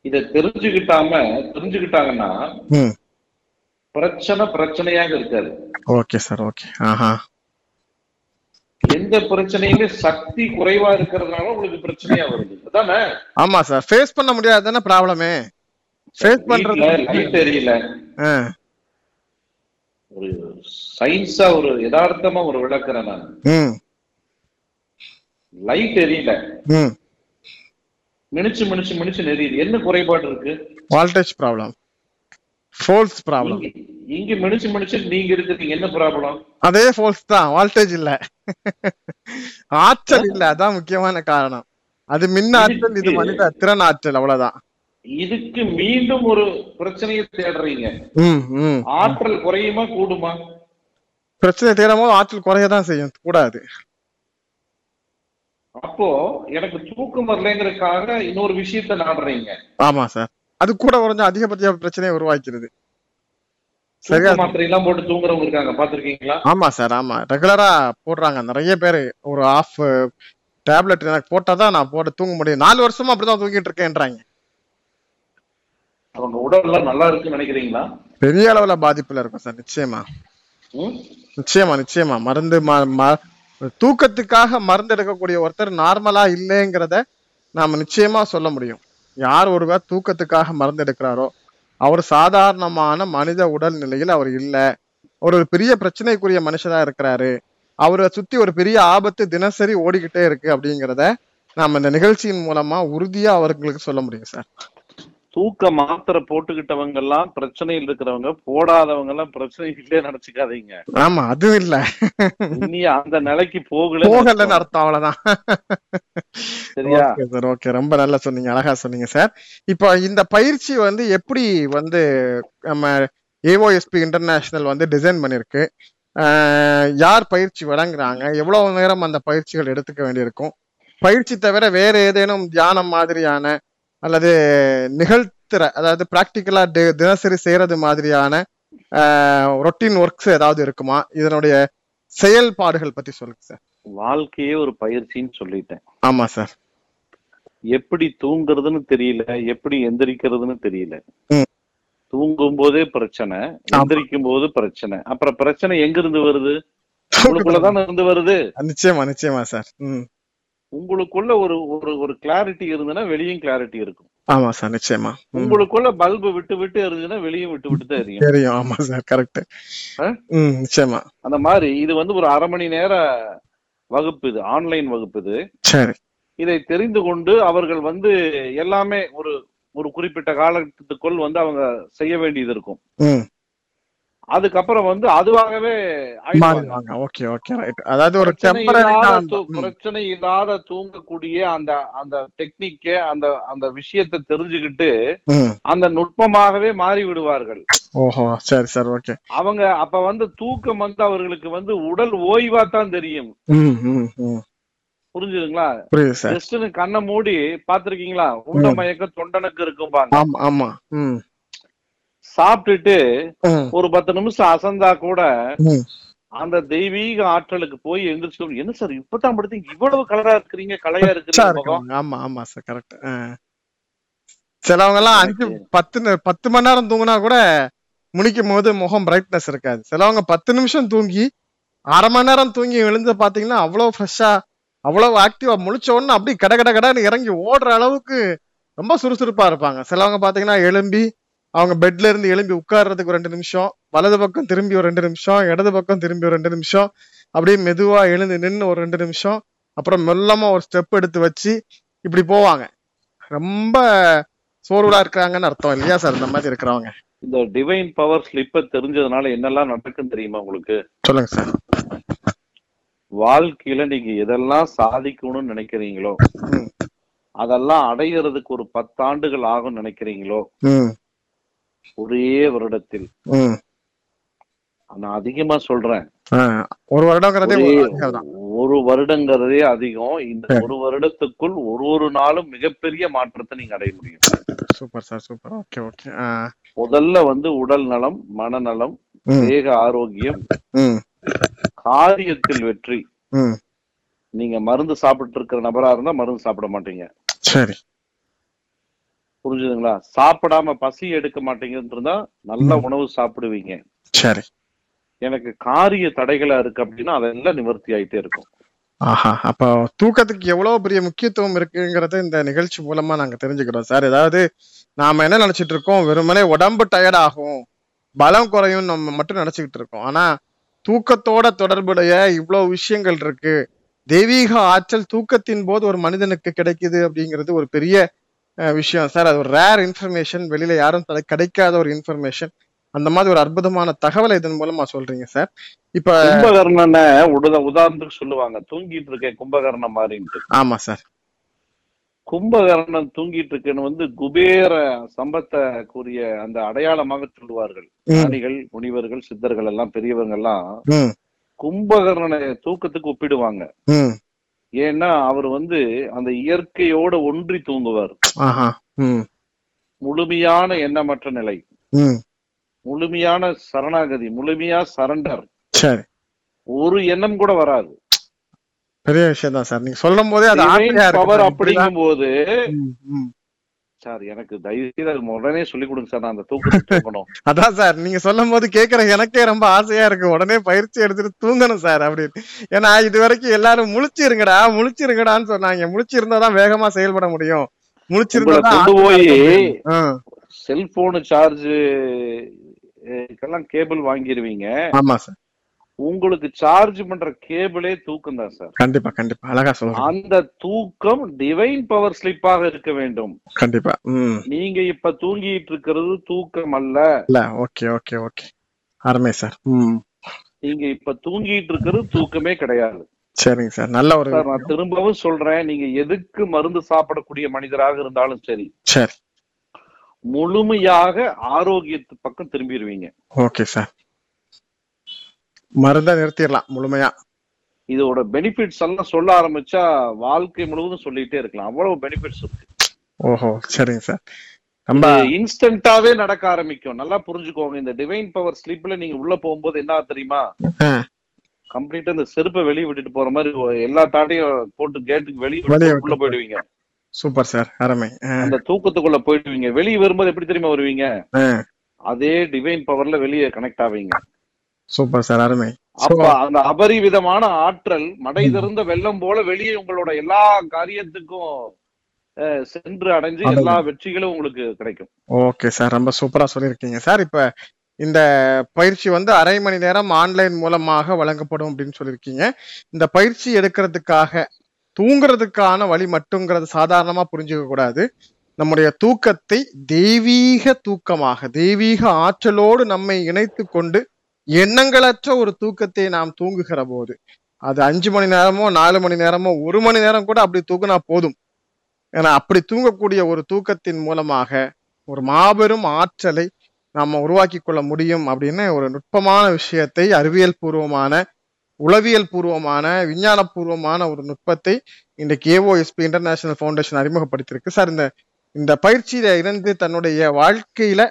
இதை தெரிஞ்சுக்கிட்டாம தெரிஞ்சுக்கிட்டாங்கன்னா பிரச்சனை பிரச்சனையாக இருக்காது. Okay sir okay. ஆஹா. எந்த பிரச்சனையுமே சக்தி குறைவா இருக்கிறதுனால உங்களுக்கு பிரச்சனையா வருது. அதானே? ஆமா சார். ஃபேஸ் பண்ண முடியாது தானே ப்ராப்ளமே ஃபேஸ் பண்றது லைட் தெரியல. ஒரு சயின்ஸா ஒரு யதார்த்தமா ஒரு விளக்குறேன் நான். லைட் எரியல மினிச்சு மினிச்சு மினிச்சு நெறியுது என்ன குறைபாடு இருக்கு? வால்டேஜ் ப்ராப்ளம் ஃபோல்ஸ் ப்ராப்ளம் இங்க மனுஷன் மனுஷன் நீங்க இருக்கிறீங்க என்ன ப்ராப்ளம் அதே ஃபோர்ஸ் தான். வால்டேஜ் இல்ல. ஆற்றல் இல்ல. அதான் முக்கியமான காரணம். அது மின் ஆற்றல் இது மனித திறன் ஆற்றல். அவ்வளவுதான். இதுக்கு மீண்டும் ஒரு பிரச்சனையை தேடுறீங்க. ஆற்றல் குறையுமா கூடுமா? பிரச்சனை போது ஆற்றல் குறையதான் செய்யும். கூடாது. அப்போ எனக்கு தூக்கம் வரலைங்கிறதுக்காக இன்னொரு விஷயத்த நாடுறீங்க. ஆமா சார். அது கூட குறைஞ்ச அதிகபட்ச பிரச்சனையை உருவாக்கிறது. மாத்திரை எல்லாம் போட்டு தூங்குறவங்க இருக்காங்க. பாத்திருக்கீங்களா ஆமா சார் ஆமா. ரெகுலரா போடுறாங்க. நிறைய பேர் ஒரு ஆஃப் டேப்லெட் எனக்கு போட்டாதான் நான் போட்டு தூங்க முடியும். நாலு வருஷமா அப்படிதான் தூங்கிட்டு இருக்கேன்றாங்க. அவங்க உடல் எல்லாம் நல்லா இருக்குன்னு நினைக்கிறீங்களா? பெரிய அளவுல பாதிப்புல இருக்கும் சார் நிச்சயமா? நிச்சயமா நிச்சயமா. மருந்து தூக்கத்துக்காக மருந்து எடுக்கக்கூடிய ஒருத்தர் நார்மலா இல்லைங்கிறத நாம நிச்சயமா சொல்ல முடியும். யார் ஒருவர் தூக்கத்துக்காக மருந்து எடுக்கிறாரோ அவர் சாதாரணமான மனித உடல் நிலையில் அவர் இல்லை. அவர் ஒரு பெரிய பிரச்சனைக்குரிய மனுஷனா இருக்கிறாரு. அவரை சுத்தி ஒரு பெரிய ஆபத்து தினசரி ஓடிக்கிட்டே இருக்கு அப்படிங்கிறத நாம இந்த நிகழ்ச்சியின் மூலமா உறுதியா அவர்களுக்கு சொல்ல முடியும் சார். தூக்க மாத்திரை போட்டுக்கிட்டவங்க எல்லாம் பிரச்சனையில் இருக்கிறவங்க போடாதவங்க எல்லாம் பிரச்சனை இல்லையே நினைச்சுக்காதீங்க. ஆமா அதுவும் இல்ல. இனி அந்த நிலைக்கு போகல போகலன்னு அர்த்தம் அவ்வளவுதான். சரியா? Okay sir okay. ரொம்ப நல்லா சொன்னீங்க அழகா சொன்னீங்க சார். இப்போ இந்த பயிற்சி வந்து எப்படி வந்து நம்ம ஏஓஎஸ்பி இன்டர்நேஷனல் வந்து டிசைன் பண்ணிருக்கு? யார் பயிற்சி வழங்குறாங்க? எவ்வளவு நேரம் அந்த பயிற்சிகள் எடுத்துக்க வேண்டியிருக்கும்? பயிற்சி தவிர வேற ஏதேனும் தியானம் மாதிரியான அல்லது நிகழ்த்துற அதாவது பிராக்டிக்கலா தினசரி செய்யறது மாதிரியான ரொட்டீன் ஒர்க்ஸ் ஏதாவது இருக்குமா? இதனுடைய செயல்பாடுகள் பத்தி சொல்லுங்க சார் வாழ்க்கையே ஒரு பயிற்சின்னு சொல்லிட்டேன். ஆமா சார் எப்படி தூங்குறதுன்னு தெரியல எப்படி எந்திரிக்கிறதுன்னு தெரியல. தூங்கும் போதே பிரச்சனை எந்திரிக்கும் போது பிரச்சனை. அப்புறம் பிரச்சனை எங்க இருந்து வருது உங்களுக்குள்ளதானே இருந்து வருது? நிச்சயமா நிச்சயமா சார் உங்களுக்குள்ள ஒரு ஒரு ஒரு கிளாரிட்டி இருந்ததுன்னா வெளியும் கிளாரிட்டி இருக்கும். ஆமா சார் நிச்சயமா. உங்களுக்குள்ள பல்பு விட்டு விட்டு எரிஞ்சுன்னா வெளியும் விட்டு விட்டு தான் எரியும். தெரியும். ஆமா சார் கரெக்ட் நிச்சயமா. அந்த மாதிரி இது வந்து ஒரு அரை மணி நேர வகுப்பு இது ஆன்லைன் வகுப்பு இது. சரி. இதை தெரிந்து கொண்டு அவர்கள் வந்து எல்லாமே ஒரு ஒரு குறிப்பிட்ட காலத்துக்குள் வந்து அவங்க செய்ய வேண்டியது இருக்கும். அதுக்கப்புறம் வந்து அதுவாகவே ஓகே ஓகே ரைட் அதாவது ஒரு பிரச்சனை இல்லாத தூங்கக்கூடிய அந்த அந்த டெக்னிக்க அந்த அந்த விஷயத்தை தெரிஞ்சுக்கிட்டு அந்த நுட்பமாகவே மாறி விடுவார்கள் ஓஹோ சரி சார் ஓகே அவங்க அப்ப வந்து தூக்கம் வந்து அவர்களுக்கு வந்து உடல் ஓய்வா தான் தெரியும் புரிஞ்சுதுங்களா? ஜஸ்ட்னு கண்ணை மூடி பாத்திருக்கீங்களா உள்ள மயக்க தொண்டனுக்கு இருக்கும்பாங்க ஆமா ஆமா. சாப்பிட்டுட்டு ஒரு பத்து நிமிஷம் அசந்தா கூட அந்த தெய்வீக ஆற்றலுக்கு போய் எந்திரிச்சு என்ன சார் இப்பதான் படுத்தீங்க? இவ்வளவு கலரா இருக்கிறீங்க கலையா இருக்கிறீங்க. ஆமா ஆமா சார் கரெக்ட் சிலவங்க எல்லாம் அஞ்சு பத்து பத்து மணி நேரம் தூங்கினா கூட முழிக்கும் போது முகம் பிரைட்னஸ் இருக்காது. சிலவங்க பத்து நிமிஷம் தூங்கி அரை மணி நேரம் தூங்கி எழுந்து பாத்தீங்கன்னா அவ்வளவு ஃப்ரெஷ்ஷா அவ்வளவு ஆக்டிவா முழிச்ச உடனே அப்படியே கட கட கடன்னு இறங்கி ஓடுற அளவுக்கு ரொம்ப சுறுசுறுப்பா இருப்பாங்க. சிலவங்க பாத்தீங்கன்னா எழும்பி அவங்க பெட்ல இருந்து எழும்பி உட்கார்றதுக்கு ஒரு ரெண்டு நிமிஷம் வலது பக்கம் திரும்பி ஒரு ரெண்டு நிமிஷம் இடது பக்கம் திரும்பி ஒரு ரெண்டு நிமிஷம் அப்படியே மெதுவா எழுந்து நின்னு ஒரு ரெண்டு நிமிஷம் அப்புறம் மெல்லமா ஒரு ஸ்டெப் எடுத்து வச்சு இப்படி போவாங்க. ரொம்ப சோர்வுலா இருக்கிறாங்கன்னு அர்த்தம் இல்லையா சார்? இந்த மாதிரி இருக்கிறவங்க. இந்த டிவைன் பவர் ஸ்லிப்ப தெரிஞ்சதுனால என்னெல்லாம் நடக்கும் தெரியுமா உங்களுக்கு? சொல்லுங்க சார். வாழ்க்கையில நீங்க எதெல்லாம் சாதிக்கணும்னு நினைக்கிறீங்களோ. அதெல்லாம் அடையிறதுக்கு ஒரு பத்தாண்டுகள் ஆகும் நினைக்கிறீங்களோ ஒரே வருடத்தில். நான் அதிகமா சொல்றேன். ஒரு வருடங்கிறதே ஒரே வருடங்கிறதே அதிகம். இந்த. ஒரு வருடத்துக்குள் ஒரு ஒரு நாளும் மிகப்பெரிய மாற்றத்தை நீங்க அடைய முடியும். Super sir super. Okay okay. முதல்ல வந்து உடல் நலம் மனநலம் தேக ஆரோக்கியம் காரியத்தில் வெற்றி. நீங்க மருந்து சாப்பிட்டு இருக்கிற நபரா இருந்தா மருந்து சாப்பிட மாட்டீங்க. சரி. புரிஞ்சுதுங்களா? சாப்பிடாம பசி எடுக்க மாட்டீங்கன்னு இருந்தா நல்ல. உணவு சாப்பிடுவீங்க. சரி. எனக்கு காரிய தடைகளா இருக்கு அப்படின்னா அதெல்லாம் நிவர்த்தி ஆயிட்டே இருக்கும். ஆஹா அப்போ தூக்கத்துக்கு எவ்வளவு பெரிய முக்கியத்துவம் இருக்குங்கிறத இந்த நிகழ்ச்சி மூலமா நாங்க தெரிஞ்சுக்கிறோம். சார் ஏதாவது நாம என்ன நினைச்சிட்டு இருக்கோம்? வெறுமனே உடம்பு டயர்ட் ஆகும். பலம் குறையும் நம்ம மட்டும் நினைச்சுக்கிட்டு இருக்கோம். ஆனா தூக்கத்தோட தொடர்புடைய இவ்வளவு விஷயங்கள் இருக்கு. தெய்வீக ஆற்றல் தூக்கத்தின் போது ஒரு மனிதனுக்கு கிடைக்குது அப்படிங்கிறது ஒரு பெரிய விஷயம். சார் அது ஒரு ரேர் இன்ஃபர்மேஷன் வெளியில யாரும் கிடைக்காத ஒரு இன்ஃபர்மேஷன் அந்த மாதிரி ஒரு அற்புதமான தகவலை இதன் மூலமா சொல்றீங்க சார். இப்ப கும்பகர்ணனை உட உதாரணத்துக்கு சொல்லுவாங்க. தூங்கிட்டு இருக்கேன் கும்பகர்ணன் மாதிரின்ட்டு ஆமா சார். கும்பகர்ணன் தூங்கிட்டு இருக்கேன்னு வந்து குபேர சம்பத்தை கூறிய அந்த அடையாளமாக சொல்லுவார்கள். ஞானிகள் முனிவர்கள் சித்தர்கள் எல்லாம் பெரியவங்க எல்லாம் கும்பகர்ணனை தூக்கத்துக்கு ஒப்பிடுவாங்க. ஏன்னா அவர் வந்து அந்த இயற்கையோட ஒன்றி தூங்குவார். முழுமையான எண்ணமற்ற நிலை. முழுமையான சரணாகதி முழுமையா சரண்டர். சரி. ஒரு எண்ணம் கூட வராது. பெரிய விஷயம் தான் சார். நீங்க சொல்லும் போதே அது பவர். அப்படிங்கும் போது. சார் எனக்கு தயவு செய்து அது உடனே சொல்லி கொடுங்க சார். நான் அந்த தூங்கணும் அதான் சார் நீங்க சொல்லும் போது கேக்குற எனக்கே ரொம்ப ஆசையா இருக்கு. உடனே பயிற்சி எடுத்துட்டு தூங்கணும் சார் அப்படின்னு. ஏன்னா இது வரைக்கும் எல்லாரும் முழிச்சிருங்கடா முழிச்சிருங்கடான்னு சொன்னாங்க. முழிச்சிருந்தாதான் வேகமா செயல்பட முடியும். முழிச்சிருந்தாதான் போய் செல்போனு சார்ஜ் எல்லாம் கேபிள் வாங்கிருவீங்க. ஆமா சார். உங்களுக்கு சார்ஜ் பண்ற கேபிளே தூக்கம் தான் சார் கண்டிப்பா கண்டிப்பா. அழகா சொல்றேன் அந்த தூக்கம் டிவைன் பவர் ஸ்லிப்பாக இருக்க வேண்டும். கண்டிப்பா. நீங்க இப்ப தூங்கிட்டு இருக்கிறது தூக்கம் அல்ல. இல்ல ஓகே ஓகே ஓகே. அருமை சார் நீங்க இப்ப தூங்கிட்டு இருக்கிறது தூக்கமே கிடையாது. சரிங்க சார் நல்ல ஒரு சார் நான் திரும்பவும் சொல்றேன். நீங்க எதுக்கு மருந்து சாப்பிடக்கூடிய மனிதராக இருந்தாலும் சரி சரி. முழுமையாக ஆரோக்கியத்து பக்கம் திரும்பிடுவீங்க ஓகே சார் மருந்தை நிறுத்திடலாம் முழுமையா. இதோட பெனிஃபிட்ஸ் எல்லாம் சொல்ல ஆரம்பிச்சா வாழ்க்கை முழுவதும் சொல்லிட்டே இருக்கலாம். அவ்வளவு பெனிஃபிட்ஸ் இருக்கு. ஓஹோ சரிங்க சார். ரொம்ப இன்ஸ்டன்டாவே நடக்க ஆரம்பிக்கும். நல்லா புரிஞ்சுக்கோங்க. இந்த டிவைன் பவர் ஸ்லீப்ல நீங்க உள்ள போகும்போது என்ன தெரியுமா? கம்ப்ளீட்டா இந்த செருப்பை வெளியே விட்டுட்டு போற மாதிரி எல்லா தாட்டையும் போட்டு கேட்டுக்கு வெளியே உள்ள போயிடுவீங்க. சூப்பர் சார் அருமை. அந்த தூக்கத்துக்குள்ள போயிடுவீங்க. வெளியே வரும்போது எப்படி தெரியுமா வருவீங்க? அதே டிவைன் பவர்ல வெளியே கனெக்ட் ஆவீங்க. சூப்பர் சார் அருமை. அப்ப அந்த அபரிவிதமான ஆற்றல் மடை திறந்த வெள்ளம் போல வெளியே உங்களோட எல்லா காரியத்துக்கும் சென்று அடைஞ்சு. எல்லா வெற்றிகளும் உங்களுக்கு கிடைக்கும். ஓகே சார் ரொம்ப சூப்பரா சொல்லியிருக்கீங்க சார். இப்ப இந்த பயிற்சி வந்து அரை மணி நேரம் ஆன்லைன் மூலமாக வழங்கப்படும் அப்படின்னு சொல்லியிருக்கீங்க. இந்த பயிற்சி எடுக்கிறதுக்காக தூங்குறதுக்கான வழி மட்டுங்கிறது சாதாரணமா புரிஞ்சுக்க கூடாது. நம்முடைய தூக்கத்தை தெய்வீக தூக்கமாக தெய்வீக ஆற்றலோடு நம்மை இணைத்து கொண்டு எண்ணங்களற்ற ஒரு தூக்கத்தை நாம் தூங்குகிற போது அது அஞ்சு மணி நேரமோ நாலு மணி நேரமோ ஒரு மணி நேரம் கூட அப்படி தூங்கினா போதும். ஏன்னா அப்படி தூங்கக்கூடிய ஒரு தூக்கத்தின் மூலமாக ஒரு மாபெரும் ஆற்றலை நாம உருவாக்கி கொள்ள முடியும் அப்படின்னு ஒரு நுட்பமான விஷயத்தை அறிவியல் பூர்வமான உளவியல் பூர்வமான விஞ்ஞான பூர்வமான ஒரு நுட்பத்தை இன்றைக்கு ஏஓஎஸ்பி இன்டர்நேஷனல் ஃபவுண்டேஷன் அறிமுகப்படுத்தியிருக்கு. சார் இந்த இந்த பயிற்சியில இருந்து தன்னுடைய வாழ்க்கையில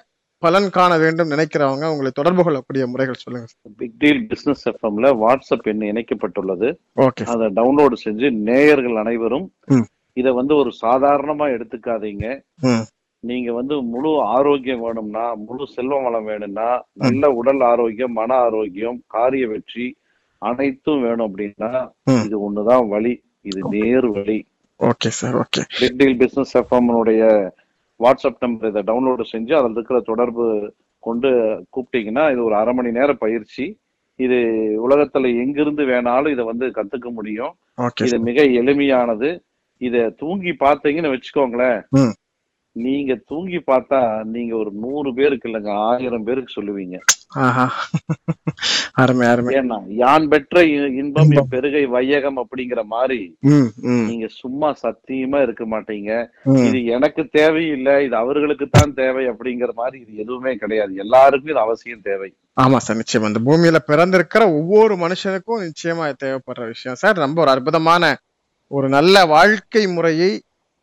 பலன் காண வேண்டும் நினைக்கிறவங்க உங்களை தொடர்பு கொள்ளக்கூடிய முறைகள் சொல்லுங்க பிக் டீல் பிசினஸ் எஃப்எம்ல வாட்ஸ்அப் எண் இணைக்கப்பட்டுள்ளது. அதை டவுன்லோடு செஞ்சு நேயர்கள் அனைவரும். இத வந்து ஒரு சாதாரணமா எடுத்துக்காதீங்க. நீங்க வந்து முழு ஆரோக்கியம் வேணும்னா முழு செல்வ வளம் வேணும்னா நல்ல உடல் ஆரோக்கியம் மன ஆரோக்கியம் காரிய வெற்றி அனைத்தும் வேணும் அப்படின்னா. இது ஒண்ணுதான் வழி இது நேர் வழி. Okay sir okay big deal business எஃப்எம்னுடைய WhatsApp number இதை டவுன்லோடு செஞ்சு அதில் இருக்கிற தொடர்பு கொண்டு கூப்பிட்டீங்கன்னா இது ஒரு அரை மணி நேர பயிற்சி. இது உலகத்துல எங்கிருந்து வேணாலும் இதை வந்து கத்துக்க முடியும். இது மிக எளிமையானது. இத தூங்கி பார்த்தீங்கன்னு வச்சுக்கோங்களேன். நீங்க தூங்கி பார்த்தா நீங்க ஒரு நூறு பேருக்கு இல்லைங்க ஆயிரம் பேருக்கு சொல்லுவீங்க. ஏன்னா யான் பெற்ற இன்பம். பெருகை வையகம் அப்படிங்கிற மாதிரி நீங்க சும்மா சத்தியமா இருக்க மாட்டீங்க. இது எனக்கு தேவையில்லை இது அவர்களுக்கு தான் தேவை அப்படிங்கிற மாதிரி இது எதுவுமே கிடையாது. எல்லாருக்கும் இது அவசியம் தேவை. ஆமா சார் நிச்சயமா. இந்த பூமியில பிறந்திருக்கிற ஒவ்வொரு மனுஷனுக்கும் நிச்சயமா தேவைப்படுற விஷயம். சார் ரொம்ப ஒரு அற்புதமான ஒரு நல்ல வாழ்க்கை முறையை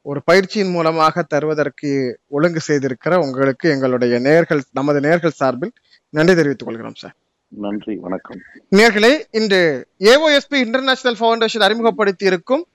ஒரு பயிற்சியின் மூலமாக தருவதற்கு ஒழுங்கு செய்திருக்கிற உங்களுக்கு எங்களுடைய நேர்கள் நமது நேர்கள் சார்பில் நன்றி தெரிவித்துக் கொள்கிறோம் சார் நன்றி வணக்கம். நேர்களே இன்று ஏஓஎஸ்பி இன்டர்நேஷனல் ஃபவுண்டேஷன் அறிமுகப்படுத்தி இருக்கும்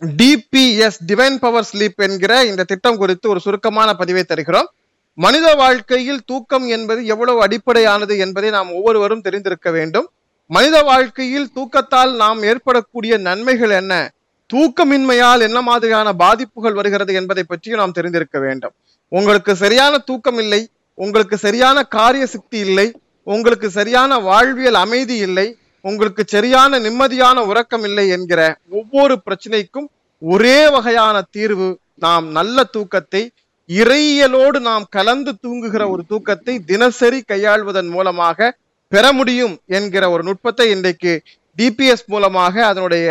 டிபிஎஸ் டிவைன் பவர் ஸ்லீப் என்கிற இந்த திட்டம் குறித்து ஒரு சுருக்கமான பதிவை தருகிறோம். மனித வாழ்க்கையில் தூக்கம் என்பது எவ்வளவு அடிப்படையானது என்பதை நாம் ஒவ்வொருவரும் தெரிந்திருக்க வேண்டும். மனித வாழ்க்கையில் தூக்கத்தால் நாம் ஏற்படக்கூடிய நன்மைகள் என்ன? தூக்கமின்மையால் என்ன மாதிரியான பாதிப்புகள் வருகிறது என்பதை பற்றியும் நாம் தெரிந்திருக்க வேண்டும். உங்களுக்கு சரியான தூக்கம் இல்லை உங்களுக்கு சரியான காரிய சக்தி இல்லை உங்களுக்கு சரியான வாழ்வியல் அமைதி இல்லை உங்களுக்கு சரியான நிம்மதியான உறக்கம் இல்லை என்கிற ஒவ்வொரு பிரச்சனைக்கும் ஒரே வகையான தீர்வு நாம் நல்ல தூக்கத்தை இறையியலோடு நாம் கலந்து தூங்குகிற ஒரு தூக்கத்தை தினசரி கையாள்வதன் மூலமாக பெற முடியும் என்கிற ஒரு நுட்பத்தை இன்றைக்கு டிபிஎஸ் மூலமாக அதனுடைய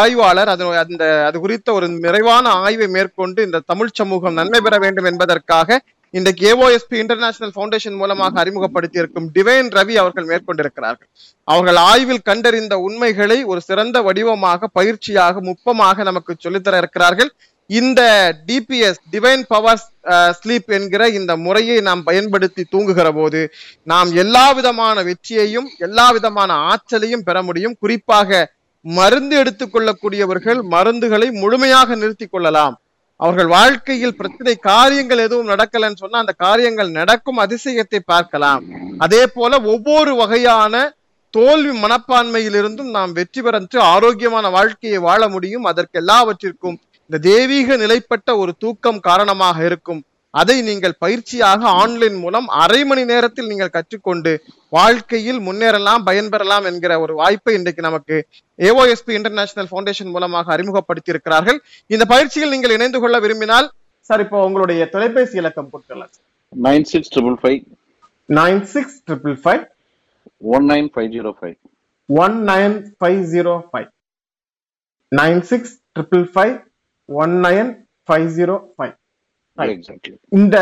ஆய்வாளர் அது அந்த அது குறித்த ஒரு நிறைவான ஆய்வை மேற்கொண்டு இந்த தமிழ் சமூகம் நன்மை பெற வேண்டும் என்பதற்காக இன்றைக்கு ஏஓஎஸ்பி இன்டர்நேஷனல் பவுண்டேஷன் மூலமாக அறிமுகப்படுத்தி இருக்கும் டிவைன் ரவி அவர்கள் மேற்கொண்டிருக்கிறார்கள். அவர்கள் ஆய்வில் கண்டறிந்த உண்மைகளை ஒரு சிறந்த வடிவமாக பயிற்சியாக முப்பமாக நமக்கு சொல்லித்தர இருக்கிறார்கள். இந்த டிபிஎஸ் டிவைன் பவர் ஸ்லீப் என்கிற இந்த முறையை நாம் பயன்படுத்தி தூங்குகிற போது நாம் எல்லா விதமான வெற்றியையும் எல்லா விதமான ஆற்றலையும் பெற முடியும். குறிப்பாக மருந்து எடுத்துக்கொள்ளக்கூடியவர்கள் மருந்துகளை முழுமையாக நிறுத்தி கொள்ளலாம். அவர்கள் வாழ்க்கையில் பிரச்சனை காரியங்கள் எதுவும் நடக்கலன்னு சொன்னா அந்த காரியங்கள் நடக்கும் அதிசயத்தை பார்க்கலாம். அதே போல ஒவ்வொரு வகையான தோல்வி மனப்பான்மையிலிருந்தும் நாம் வெற்றி பெற்று ஆரோக்கியமான வாழ்க்கையை வாழ முடியும். அதற்கு எல்லாவற்றிற்கும் இந்த தெய்வீக நிலைப்பட்ட ஒரு தூக்கம் காரணமாக இருக்கும். அதை நீங்கள் பயிற்சியாக ஆன்லைன் மூலம் அரை மணி நேரத்தில் நீங்கள் கற்றுக்கொண்டு வாழ்க்கையில் முன்னேறலாம் பயன்பெறலாம் என்கிற ஒரு வாய்ப்பை இன்றைக்கு நமக்கு ஏஓஎஸ்பி இன்டர்நேஷனல் ஃபவுண்டேஷன் மூலமாக அறிமுகப்படுத்தி இருக்கிறார்கள் இந்த பயிற்சியில் நீங்கள் இணைந்து கொள்ள விரும்பினால் சார் இப்போ உங்களுடைய தொலைபேசி இலக்கம் கொடுக்கலாம். Nine six triple five. Nine six triple five. One nine five zero five. One nine five zero five. Nine six triple five. One nine five zero five. இந்த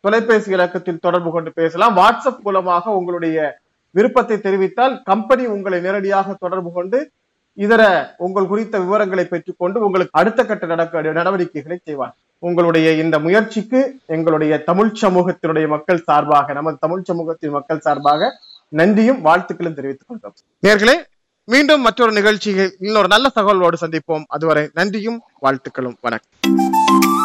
தொலைபேசி இலக்கத்தில் தொடர்பு கொண்டு பேசலாம். வாட்ஸ்அப் மூலமாக உங்களுடைய விருப்பத்தை தெரிவித்தால் கம்பெனி உங்களை நேரடியாக தொடர்பு கொண்டு இதர உங்கள் குறித்த விவரங்களை பெற்றுக்கொண்டு உங்களுக்கு அடுத்த கட்ட நடக்க நடவடிக்கைகளை செய்வார். உங்களுடைய இந்த முயற்சிக்கு எங்களுடைய தமிழ் சமூகத்தினுடைய மக்கள் சார்பாக நமது தமிழ் சமூகத்தின் மக்கள் சார்பாக நன்றியும் வாழ்த்துக்களும் தெரிவித்துக் கொள்கிறோம். நேர்களே மீண்டும் மற்றொரு நிகழ்ச்சியில் இன்னொரு நல்ல தகவலோடு சந்திப்போம். அதுவரை நன்றியும் வாழ்த்துக்களும். வணக்கம்.